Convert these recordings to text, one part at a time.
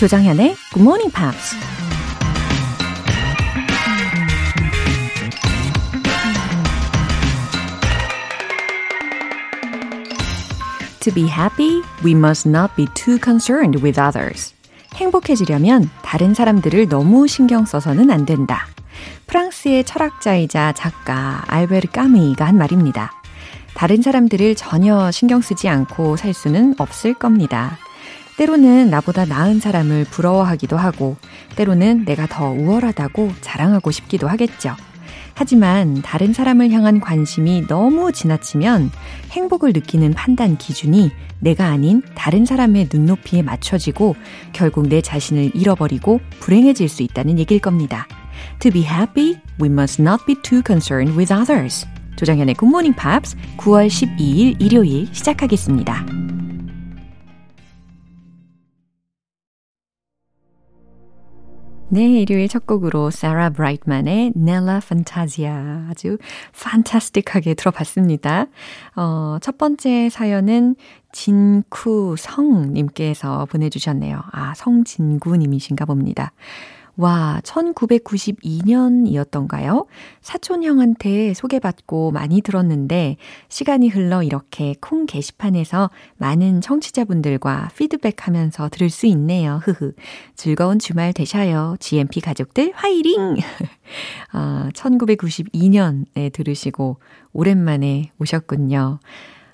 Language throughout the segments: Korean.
조장현의 Good Morning Pops. To be happy, we must not be too concerned with others. 행복해지려면 다른 사람들을 너무 신경 써서는 안 된다. 프랑스의 철학자이자 작가 알베르 까미가 한 말입니다. 다른 사람들을 전혀 신경 쓰지 않고 살 수는 없을 겁니다. 때로는 나보다 나은 사람을 부러워하기도 하고, 때로는 내가 더 우월하다고 자랑하고 싶기도 하겠죠. 하지만 다른 사람을 향한 관심이 너무 지나치면 행복을 느끼는 판단 기준이 내가 아닌 다른 사람의 눈높이에 맞춰지고 결국 내 자신을 잃어버리고 불행해질 수 있다는 얘기일 겁니다. To be happy, we must not be too concerned with others. Good Morning Pops 9월 12일 일요일 시작하겠습니다. 네, 일요일 첫 곡으로 사라 브라이트만의 Nella Fantasia 아주 판타스틱하게 들어봤습니다. 어, 첫 번째 사연은 진쿠성님께서 보내주셨네요. 아, 성진구님이신가 봅니다. 와, 1992년이었던가요? 사촌 형한테 소개받고 많이 들었는데 시간이 흘러 이렇게 콩 게시판에서 많은 청취자분들과 피드백 하면서 들을 수 있네요. 흐흐. 즐거운 주말 되셔요. GMP 가족들 화이팅! 아, 1992년에 들으시고 오랜만에 오셨군요.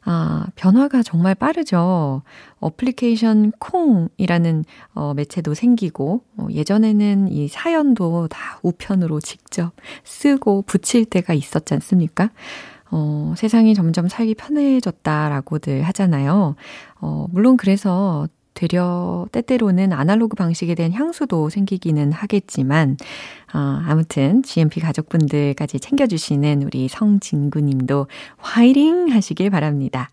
아, 변화가 정말 빠르죠. 어플리케이션 콩이라는 어, 매체도 생기고, 어, 예전에는 이 사연도 다 우편으로 직접 쓰고 붙일 때가 있었지 않습니까? 어, 세상이 점점 살기 편해졌다라고들 하잖아요. 어, 물론 그래서 되려 때때로는 아날로그 방식에 대한 향수도 생기기는 하겠지만, 어, 아무튼 GMP 가족분들까지 챙겨주시는 우리 성진구 님도 화이팅 하시길 바랍니다.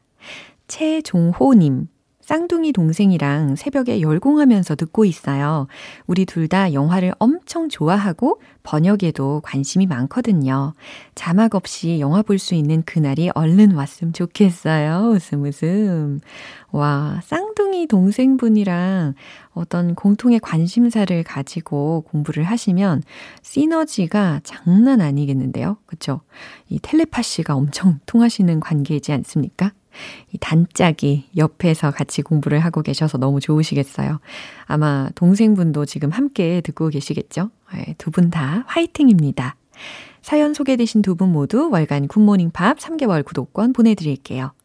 최종호님, 쌍둥이 동생이랑 새벽에 열공하면서 듣고 있어요. 우리 둘 다 영화를 엄청 좋아하고 번역에도 관심이 많거든요. 자막 없이 영화 볼 수 있는 그날이 얼른 왔으면 좋겠어요. 웃음 웃음. 와, 쌍둥이 동생분이랑 어떤 공통의 관심사를 가지고 공부를 하시면 시너지가 장난 아니겠는데요. 그쵸? 이 텔레파시가 엄청 통하시는 관계이지 않습니까? 이 단짝이 옆에서 같이 공부를 하고 계셔서 너무 좋으시겠어요. 아마 동생분도 지금 함께 듣고 계시겠죠? 네, 두분 다 화이팅입니다. 사연 소개되신 두 분 모두 월간 굿모닝 팝 3개월 구독권 보내드릴게요.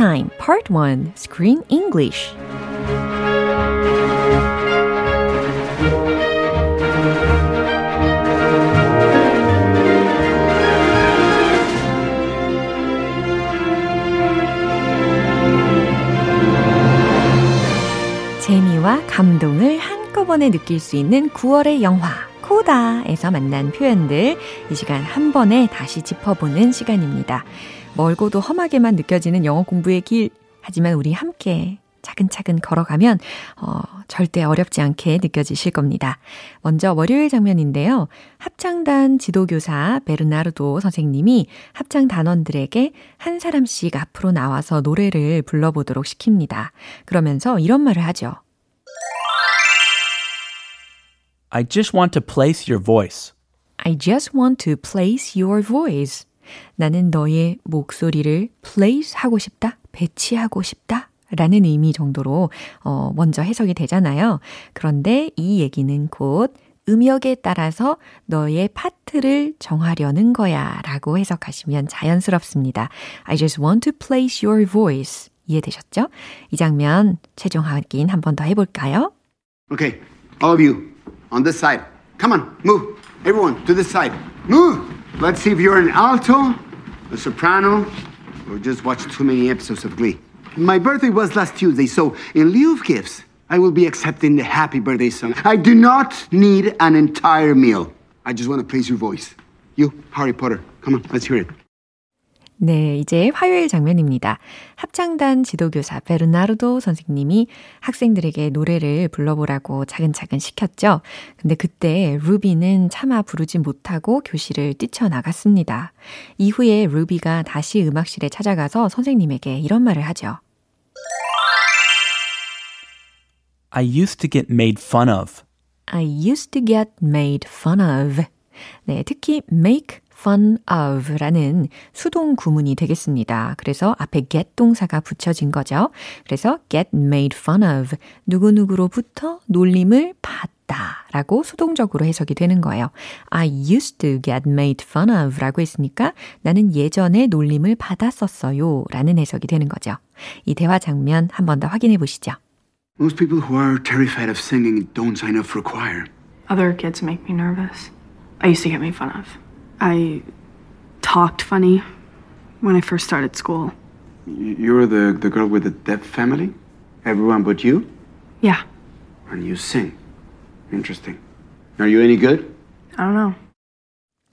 Time Part 1 Screen English 재미와 감동을 한꺼번에 느낄 수 있는 9월의 영화 코다에서 만난 표현들 이 시간 한 번에 다시 짚어보는 시간입니다. 멀고도 험하게만 느껴지는 영어 공부의 길. 하지만 우리 함께 차근차근 걸어가면 어, 절대 어렵지 않게 느껴지실 겁니다. 먼저 월요일 장면인데요. 합창단 지도교사 베르나르도 선생님이 합창 단원들에게 한 사람씩 앞으로 나와서 노래를 불러보도록 시킵니다. 그러면서 이런 말을 하죠. I just want to place your voice. I just want to place your voice. 나는 너의 목소리를 place 하고 싶다, 배치하고 싶다 라는 의미 정도로 어, 먼저 해석이 되잖아요. 그런데 이 얘기는 곧 음역에 따라서 너의 파트를 정하려는 거야 라고 해석하시면 자연스럽습니다. I just want to place your voice. 이해되셨죠? 이 장면 최종 확인 한 번 더 해볼까요? Okay, all of you on this side. Come on, move. Everyone to this side. Move. Let's see if you're an alto, a soprano, or just watched too many episodes of Glee. My birthday was last Tuesday, so in lieu of gifts, I will be accepting the happy birthday song. I do not need an entire meal. I just want to praise your voice. You, Harry Potter, come on, let's hear it. 네, 이제 화요일 장면입니다. 합창단 지도교사 베르나르도 선생님이 학생들에게 노래를 불러보라고 차근차근 시켰죠. 근데 그때 루비는 차마 부르지 못하고 교실을 뛰쳐나갔습니다. 이후에 루비가 다시 음악실에 찾아가서 선생님에게 이런 말을 하죠. I used to get made fun of. I used to get made fun of. 네, 특히 make fun of 라는 수동 구문이 되겠습니다. 그래서 앞에 get 동사가 붙여진 거죠. 그래서 get made fun of. 누구누구로부터 놀림을 받다 라고 수동적으로 해석이 되는 거예요. I used to get made fun of 라고 했으니까 나는 예전에 놀림을 받았었어요 라는 해석이 되는 거죠. 이 대화 장면 한 번 더 확인해 보시죠. Most people who are terrified of singing don't sign up for choir. Other kids make me nervous. I used to get made fun of. I talked funny when I first started school. You're the, the girl with the deaf family? Everyone but you? Yeah, And you sing. Interesting. Are you any good? I don't know.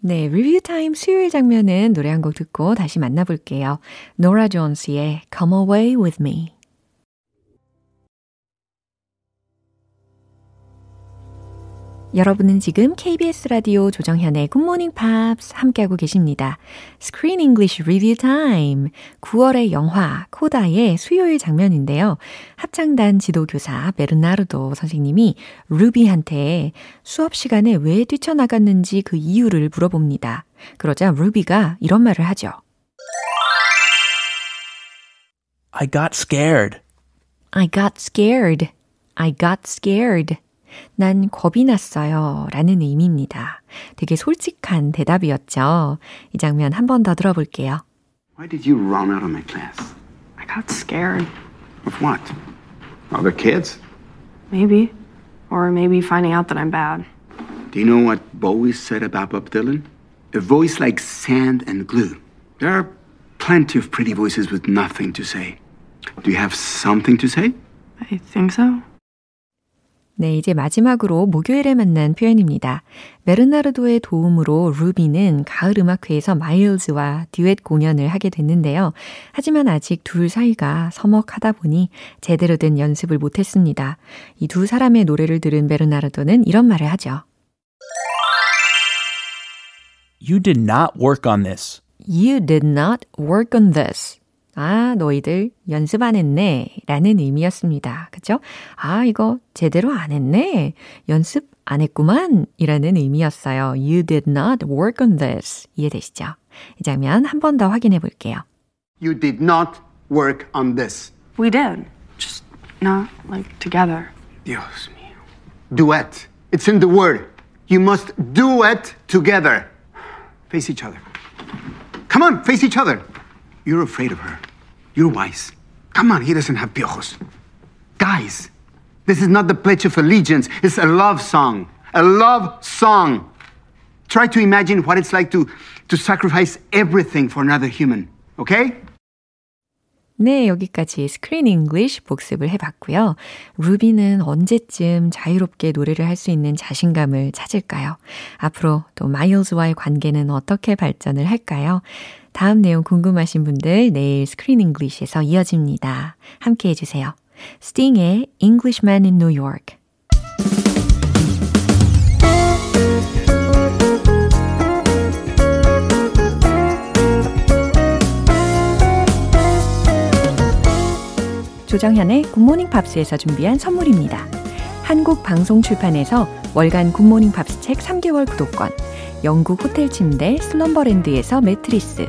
네, 리뷰 타임 수요일 장면은 노래 한 곡 듣고 다시 만나볼게요. 노라 존스의 Come Away With Me. 여러분은 지금 KBS 라디오 조정현의 굿모닝 팝스 함께하고 계십니다. Screen English Review Time. 9월의 영화 코다의 수요일 장면인데요. 합창단 지도교사 베르나르도 선생님이 루비한테 수업 시간에 왜 뛰쳐나갔는지 그 이유를 물어봅니다. 그러자 루비가 이런 말을 하죠. I got scared. I got scared. I got scared. 난 겁이 났어요. 라는 의미입니다. 되게 솔직한 대답이었죠. 이 장면 한 번 더 들어볼게요. Why did you run out of my class? I got scared. Of what? Other kids? Maybe. Or maybe finding out that I'm bad. Do you know what Bowie said about Bob Dylan? A voice like sand and glue. There are plenty of pretty voices with nothing to say. Do you have something to say? I think so. 네, 이제 마지막으로 목요일에 만난 표현입니다. 베르나르도의 도움으로 루비는 가을 음악회에서 마일즈와 듀엣 공연을 하게 됐는데요. 하지만 아직 둘 사이가 서먹하다 보니 제대로 된 연습을 못했습니다. 이 두 사람의 노래를 들은 베르나르도는 이런 말을 하죠. You did not work on this. You did not work on this. 아, 너희들 연습 안 했네. 라는 의미였습니다. 그죠? 아, 이거 제대로 안 했네. 연습 안 했구만. 이라는 의미였어요. You did not work on this. 이해되시죠? 이 장면 한 번 더 확인해 볼게요. You did not work on this. We did. Just not like together. Dios mío. Duet. It's in the word. You must duet together. Face each other. Come on, face each other. You're afraid of her. You're wise. Come on, he doesn't have piojos. Guys, this is not the Pledge of Allegiance. It's a love song. A love song. Try to imagine what it's like to, to sacrifice everything for another human. Okay? 네, 여기까지 스크린 잉글리쉬 복습을 해봤고요. 루비는 언제쯤 자유롭게 노래를 할 수 있는 자신감을 찾을까요? 앞으로 또 마일즈와의 관계는 어떻게 발전을 할까요? 다음 내용 궁금하신 분들 내일 Screen English에서 이어집니다. 함께 해주세요. 스팅의 Englishman in New York 조정현의 굿모닝 팝스에서 준비한 선물입니다. 한국 방송 출판에서 월간 굿모닝 팝스 책 3개월 구독권, 영국 호텔 침대 슬럼버랜드에서 매트리스,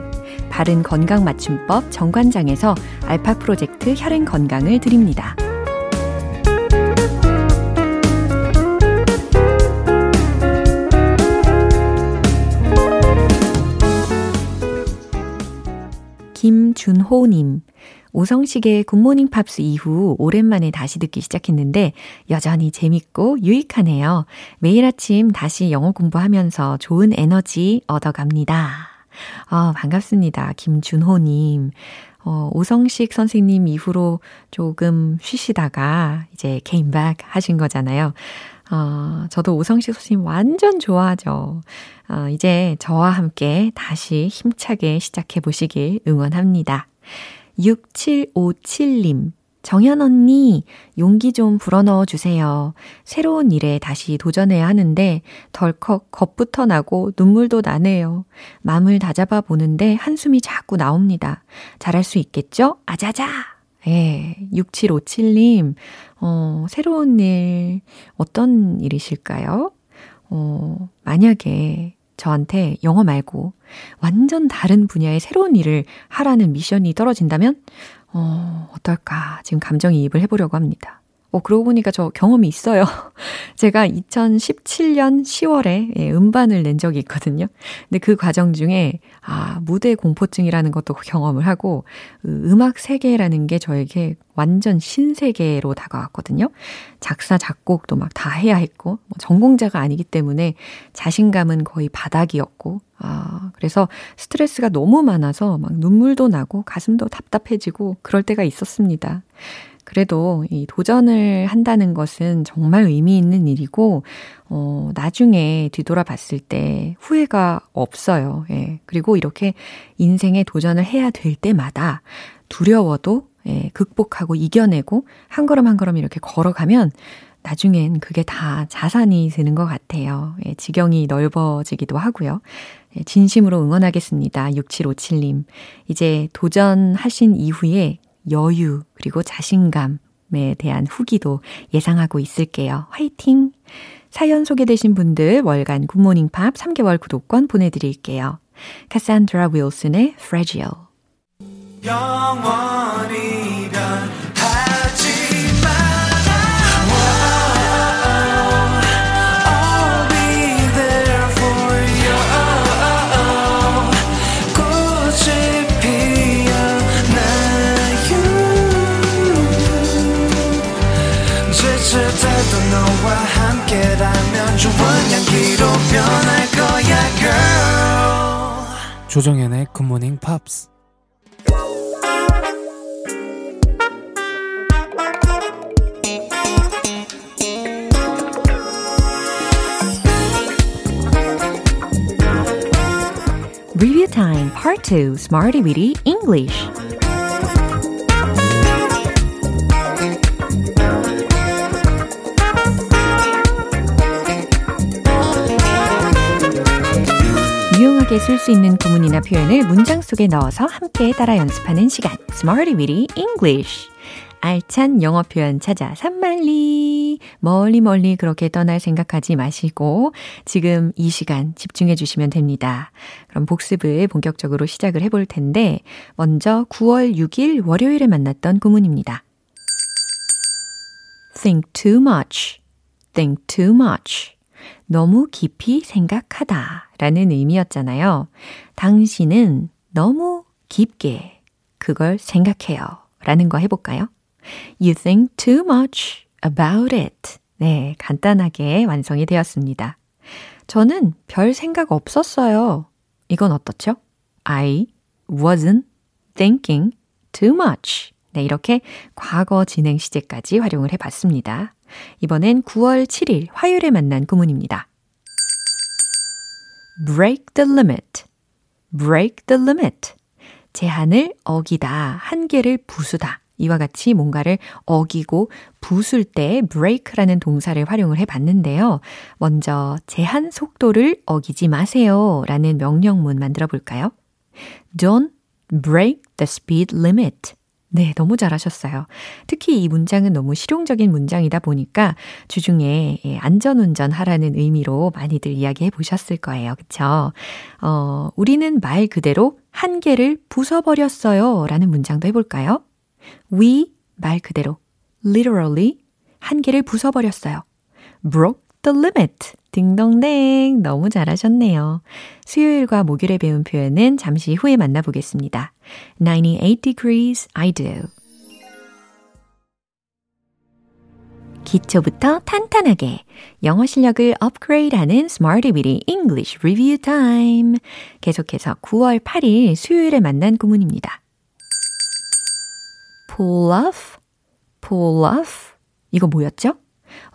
바른 건강 맞춤법 정관장에서 알파 프로젝트 혈행 건강을 드립니다. 김준호님. 오성식의 굿모닝 팝스 이후 오랜만에 다시 듣기 시작했는데 여전히 재밌고 유익하네요. 매일 아침 다시 영어 공부하면서 좋은 에너지 얻어갑니다. 아, 반갑습니다. 김준호님. 어, 오성식 선생님 이후로 조금 쉬시다가 이제 컴백 하신 거잖아요. 어, 저도 오성식 선생님 완전 좋아하죠. 어, 이제 저와 함께 다시 힘차게 시작해 보시길 응원합니다. 6757님, 정현 언니, 용기 좀 불어넣어 주세요. 새로운 일에 다시 도전해야 하는데 덜컥 겁부터 나고 눈물도 나네요. 마음을 다잡아 보는데 한숨이 자꾸 나옵니다. 잘할 수 있겠죠? 아자자! 예, 6757님, 어, 새로운 일, 어떤 일이실까요? 어, 만약에 저한테 영어 말고 완전 다른 분야의 새로운 일을 하라는 미션이 떨어진다면, 어, 어떨까. 지금 감정이입을 해보려고 합니다. 어, 그러고 보니까 저 경험이 있어요. 제가 2017년 10월에 예, 음반을 낸 적이 있거든요. 근데 그 과정 중에, 아, 무대 공포증이라는 것도 경험을 하고, 그 음악 세계라는 게 저에게 완전 신세계로 다가왔거든요. 작사, 작곡도 막 다 해야 했고, 뭐 전공자가 아니기 때문에 자신감은 거의 바닥이었고, 아, 그래서 스트레스가 너무 많아서 막 눈물도 나고 가슴도 답답해지고 그럴 때가 있었습니다. 그래도 이 도전을 한다는 것은 정말 의미 있는 일이고, 어, 나중에 뒤돌아 봤을 때 후회가 없어요. 예. 그리고 이렇게 인생에 도전을 해야 될 때마다 두려워도 예, 극복하고 이겨내고 한 걸음 한 걸음 이렇게 걸어가면 나중엔 그게 다 자산이 되는 것 같아요. 예, 지경이 넓어지기도 하고요. 예, 진심으로 응원하겠습니다. 6757님. 이제 도전하신 이후에 여유, 그리고 자신감에 대한 후기도 예상하고 있을게요. 화이팅! 사연 소개되신 분들 월간 굿모닝 팝 3개월 구독권 보내드릴게요. 카산드라 윌슨의 Fragile. 영원히 조정현의 굿모닝 팝스 Review Time Part 2 Smarty Weedy English 유용하게 쓸 수 있는 구문이나 표현을 문장 속에 넣어서 함께 따라 연습하는 시간. Smarty Weedy English. 알찬 영어 표현 찾아 산말리. 멀리 멀리 그렇게 떠날 생각하지 마시고 지금 이 시간 집중해 주시면 됩니다. 그럼 복습을 본격적으로 시작을 해볼 텐데 먼저 9월 6일 월요일에 만났던 구문입니다. think too much. think too much. 너무 깊이 생각하다 라는 의미였잖아요. 당신은 너무 깊게 그걸 생각해요. 라는 거 해볼까요? You think too much about it. 네, 간단하게 완성이 되었습니다. 저는 별 생각 없었어요. 이건 어떻죠? I wasn't thinking too much. 네, 이렇게 과거 진행 시제까지 활용을 해봤습니다. 이번엔 9월 7일 화요일에 만난 구문입니다. break the limit, break the limit. 제한을 어기다, 한계를 부수다. 이와 같이 뭔가를 어기고 부술 때 break라는 동사를 활용을 해 봤는데요. 먼저 제한 속도를 어기지 마세요 라는 명령문 만들어 볼까요? Don't break the speed limit. 네, 너무 잘하셨어요. 특히 이 문장은 너무 실용적인 문장이다 보니까 주중에 예, 안전운전 하라는 의미로 많이들 이야기해 보셨을 거예요. 그쵸? 어, 우리는 말 그대로 한 개를 부숴버렸어요. 라는 문장도 해볼까요? We 말 그대로 literally 한 개를 부숴버렸어요. broke the limit. 딩동댕. 너무 잘하셨네요. 수요일과 목요일에 배운 표현은 잠시 후에 만나보겠습니다. 98 degrees I do. 기초부터 탄탄하게 영어 실력을 업그레이드하는 Smarty Weedy English Review Time. 계속해서 9월 8일 수요일에 만난 구문입니다. pull off, pull off. 이거 뭐였죠?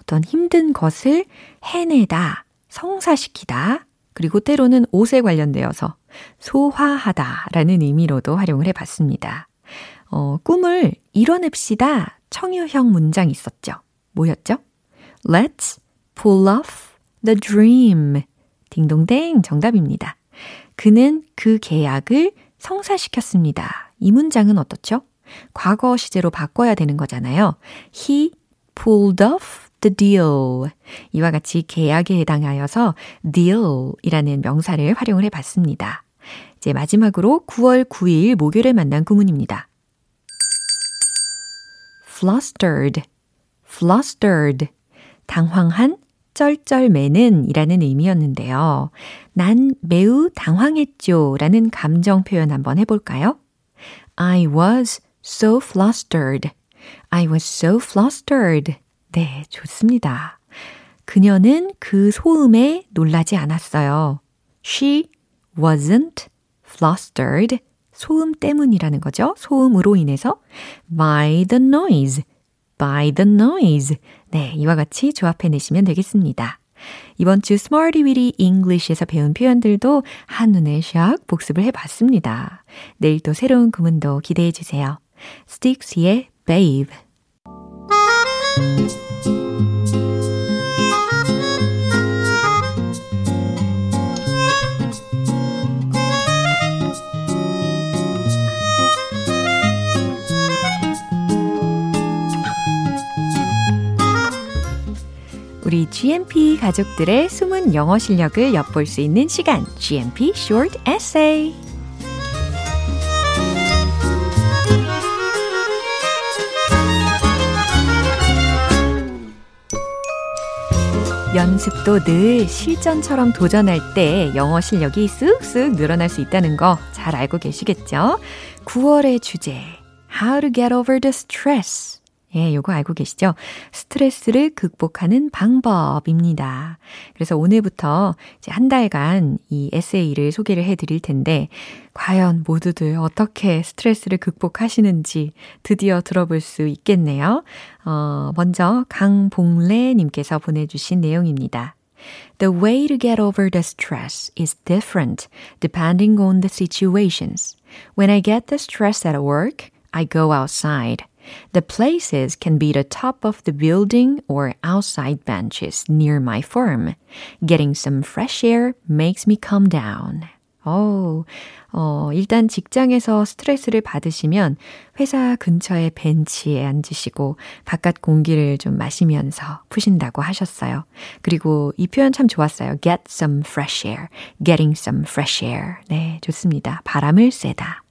어떤 힘든 것을 해내다, 성사시키다, 그리고 때로는 옷에 관련되어서 소화하다 라는 의미로도 활용을 해 봤습니다. 어, 꿈을 이뤄냅시다 청유형 문장 있었죠. 뭐였죠? Let's pull off the dream. 딩동댕 정답입니다. 그는 그 계약을 성사시켰습니다. 이 문장은 어떻죠? 과거 시제로 바꿔야 되는 거잖아요. He pulled off the deal. 이와 같이 계약에 해당하여서 deal이라는 명사를 활용을 해 봤습니다. 이제 마지막으로 9월 9일 목요일에 만난 구문입니다. flustered, flustered. 당황한, 쩔쩔매는 이라는 의미였는데요. 난 매우 당황했죠 라는 감정 표현 한번 해볼까요? I was so flustered. I was so flustered. 네, 좋습니다. 그녀는 그 소음에 놀라지 않았어요. She wasn't flustered. 소음 때문이라는 거죠. 소음으로 인해서 by the noise. by the noise. 네, 이와 같이 조합해 내시면 되겠습니다. 이번 주 Smarty Weedy English에서 배운 표현들도 한눈에 샥 복습을 해봤습니다. 내일 또 새로운 구문도 기대해 주세요. Sticks의 Babe. 우리 GMP 가족들의 숨은 영어 실력을 엿볼 수 있는 시간, GMP Short Essay. 연습도 늘 실전처럼 도전할 때 영어 실력이 쓱쓱 늘어날 수 있다는 거 잘 알고 계시겠죠? 9월의 주제, How to get over the stress. 예, 요거 알고 계시죠? 스트레스를 극복하는 방법입니다. 그래서 오늘부터 이제 한 달간 이 에세이를 소개를 해 드릴 텐데, 과연 모두들 어떻게 스트레스를 극복하시는지 드디어 들어볼 수 있겠네요. 어, 먼저 강봉래님께서 보내주신 내용입니다. The way to get over the stress is different depending on the situations. When I get the stress at work, I go outside. The places can be the top of the building or outside benches near my firm. Getting some fresh air makes me calm down. 어, 어, 일단 직장에서 스트레스를 받으시면 회사 근처의 벤치에 앉으시고 바깥 공기를 좀 마시면서 푸신다고 하셨어요. 그리고 이 표현 참 좋았어요. get some fresh air, getting some fresh air. 네, 좋습니다. 바람을 쐬다.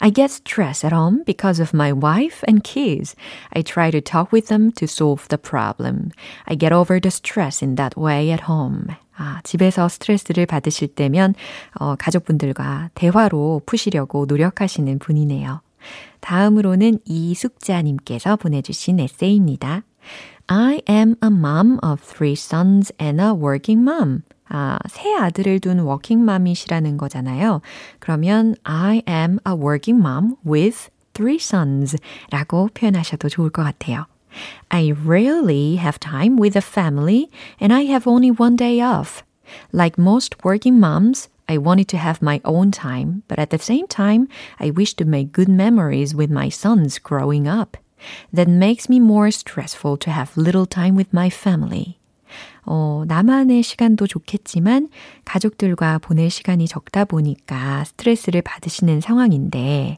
I get stressed at home because of my wife and kids. I try to talk with them to solve the problem. I get over the stress in that way at home. 아, 집에서 스트레스를 받으실 때면 어, 가족분들과 대화로 푸시려고 노력하시는 분이네요. 다음으로는 이숙자님께서 보내주신 에세이입니다. I am a mom of three sons and a working mom. 아, 새 아들을 둔 working mom이시라는 거잖아요. 그러면 I am a working mom with three sons 라고 표현하셔도 좋을 것 같아요. I rarely have time with the family and I have only one day off. Like most working moms, I wanted to have my own time, but at the same time, I wish to make good memories with my sons growing up. That makes me more stressful to have little time with my family. 어, 나만의 시간도 좋겠지만 가족들과 보낼 시간이 적다 보니까 스트레스를 받으시는 상황인데,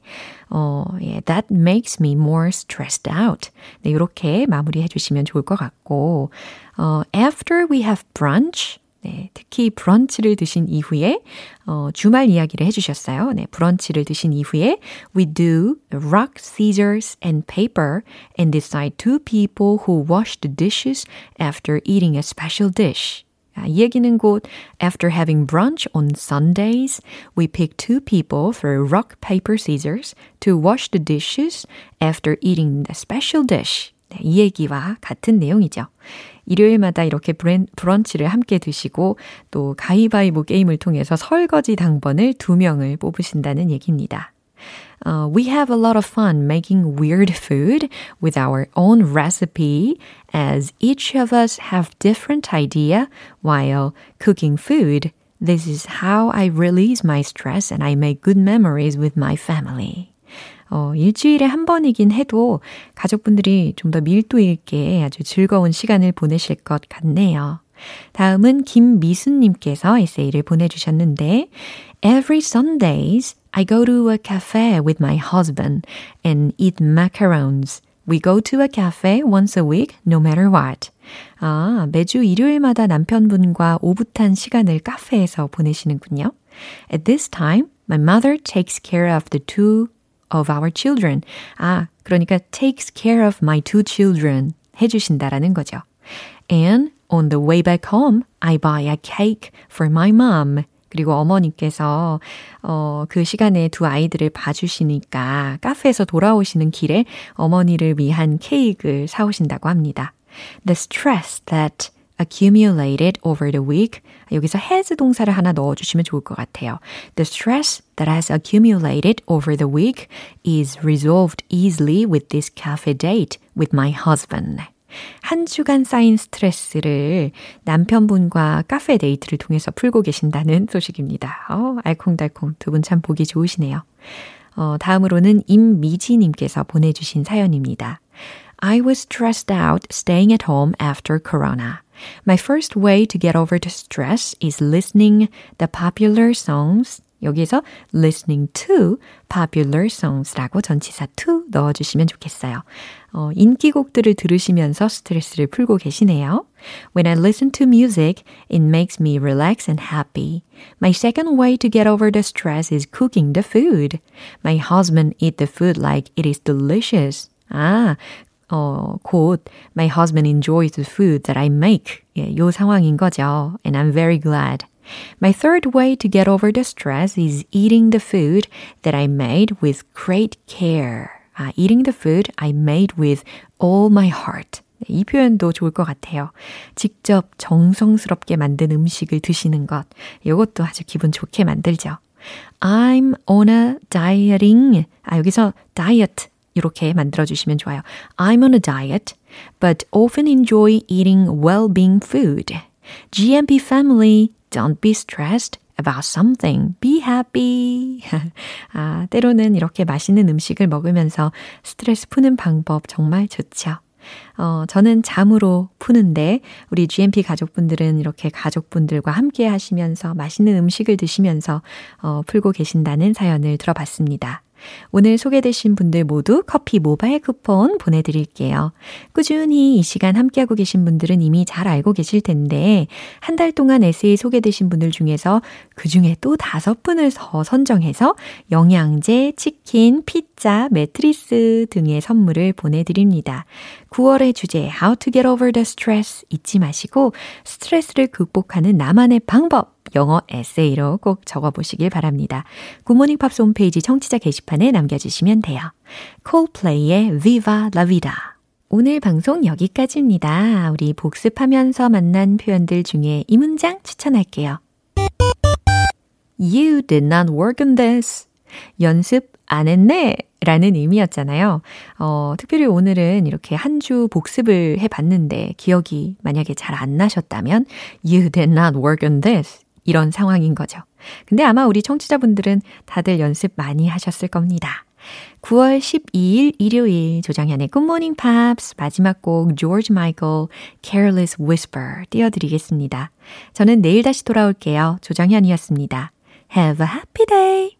어, yeah, that makes me more stressed out. 네, 이렇게 마무리해 주시면 좋을 것 같고, 어, after we have brunch, 네, 특히 브런치를 드신 이후에 어, 주말 이야기를 해주셨어요. 네, 브런치를 드신 이후에 we do rock, scissors, and paper and decide two people who wash the dishes after eating a special dish. 이 얘기는 곧 After having brunch on Sundays, we pick two people through rock, paper, scissors to wash the dishes after eating the special dish. 네, 이 얘기와 같은 내용이죠. 일요일마다 이렇게 브랜, 브런치를 함께 드시고 또 가위바위보 게임을 통해서 설거지 당번을 두 명을 뽑으신다는 얘기입니다. Uh, we have a lot of fun making weird food with our own recipe as each of us have different idea while cooking food. This is how I release my stress and I make good memories with my family. 어, 일주일에 한 번이긴 해도 가족분들이 좀 더 밀도 있게 아주 즐거운 시간을 보내실 것 같네요. 다음은 김미순님께서 에세이를 보내주셨는데, Every Sundays, I go to a cafe with my husband and eat macarons. We go to a cafe once a week, no matter what. 아, 매주 일요일마다 남편분과 오붓한 시간을 카페에서 보내시는군요. At this time, my mother takes care of the two of our children. 아, 그러니까 takes care of my two children 해주신다라는 거죠. And on the way back home, I buy a cake for my mom. 그리고 어머니께서 어, 그 시간에 두 아이들을 봐주시니까 카페에서 돌아오시는 길에 어머니를 위한 케이크를 사오신다고 합니다. The stress that accumulated over the week. 여기서 has 동사를 하나 넣어주시면 좋을 것 같아요. The stress that has accumulated over the week is resolved easily with this cafe date with my husband. 한 주간 쌓인 스트레스를 남편분과 카페 데이트를 통해서 풀고 계신다는 소식입니다. 어, 알콩달콩 두 분 참 보기 좋으시네요. 어, 다음으로는 임미지님께서 보내주신 사연입니다. I was stressed out staying at home after Corona. My first way to get over the stress is listening the popular songs. 여기서 listening to popular songs라고 전치사 to 넣어주시면 좋겠어요. 어, 인기곡들을 들으시면서 스트레스를 풀고 계시네요. When I listen to music, it makes me relax and happy. My second way to get over the stress is cooking the food. My husband eat the food like it is delicious. 아, 어, 곧 My husband enjoys the food that I make. 예, 요 상황인 거죠. And I'm very glad. My third way to get over the stress is eating the food that I made with great care. 아, eating the food I made with all my heart. 이 표현도 좋을 것 같아요. 직접 정성스럽게 만든 음식을 드시는 것. 이것도 아주 기분 좋게 만들죠. I'm on a dieting. 아, 여기서 diet 이 렇게 만들어 주시면 좋아요. I'm on a diet, but often enjoy eating well-being food. GMP family, don't be stressed about something. Be happy. 아, 때로는 이렇게 맛있는 음식을 먹으면서 스트레스 푸는 방법 정말 좋죠. 어, 저는 잠으로 푸는데 우리 GMP 가족분들은 이렇게 가족분들과 함께 하시면서 맛있는 음식을 드시면서 어, 풀고 계신다는 사연을 들어봤습니다. 오늘 소개되신 분들 모두 커피 모바일 쿠폰 보내드릴게요. 꾸준히 이 시간 함께하고 계신 분들은 이미 잘 알고 계실 텐데, 한 달 동안 에세이 소개되신 분들 중에서 그 중에 또 다섯 분을 더 선정해서 영양제, 치킨, 피자, 매트리스 등의 선물을 보내드립니다. 9월의 주제, How to get over the stress 잊지 마시고, 스트레스를 극복하는 나만의 방법, 영어 에세이로 꼭 적어보시길 바랍니다. 굿모닝 팝스 홈페이지 청취자 게시판에 남겨주시면 돼요. 콜플레이의 Viva la Vida. 오늘 방송 여기까지입니다. 우리 복습하면서 만난 표현들 중에 이 문장 추천할게요. You did not work on this. 연습 안 했네. 라는 의미였잖아요. 어, 특별히 오늘은 이렇게 한 주 복습을 해봤는데 기억이 만약에 잘 안 나셨다면 You did not work on this. 이런 상황인 거죠. 근데 아마 우리 청취자분들은 다들 연습 많이 하셨을 겁니다. 9월 12일 일요일 조정현의 굿모닝 팝스 마지막 곡 조지 마이클 Careless Whisper 띄워드리겠습니다. 저는 내일 다시 돌아올게요. 조정현이었습니다. Have a happy day!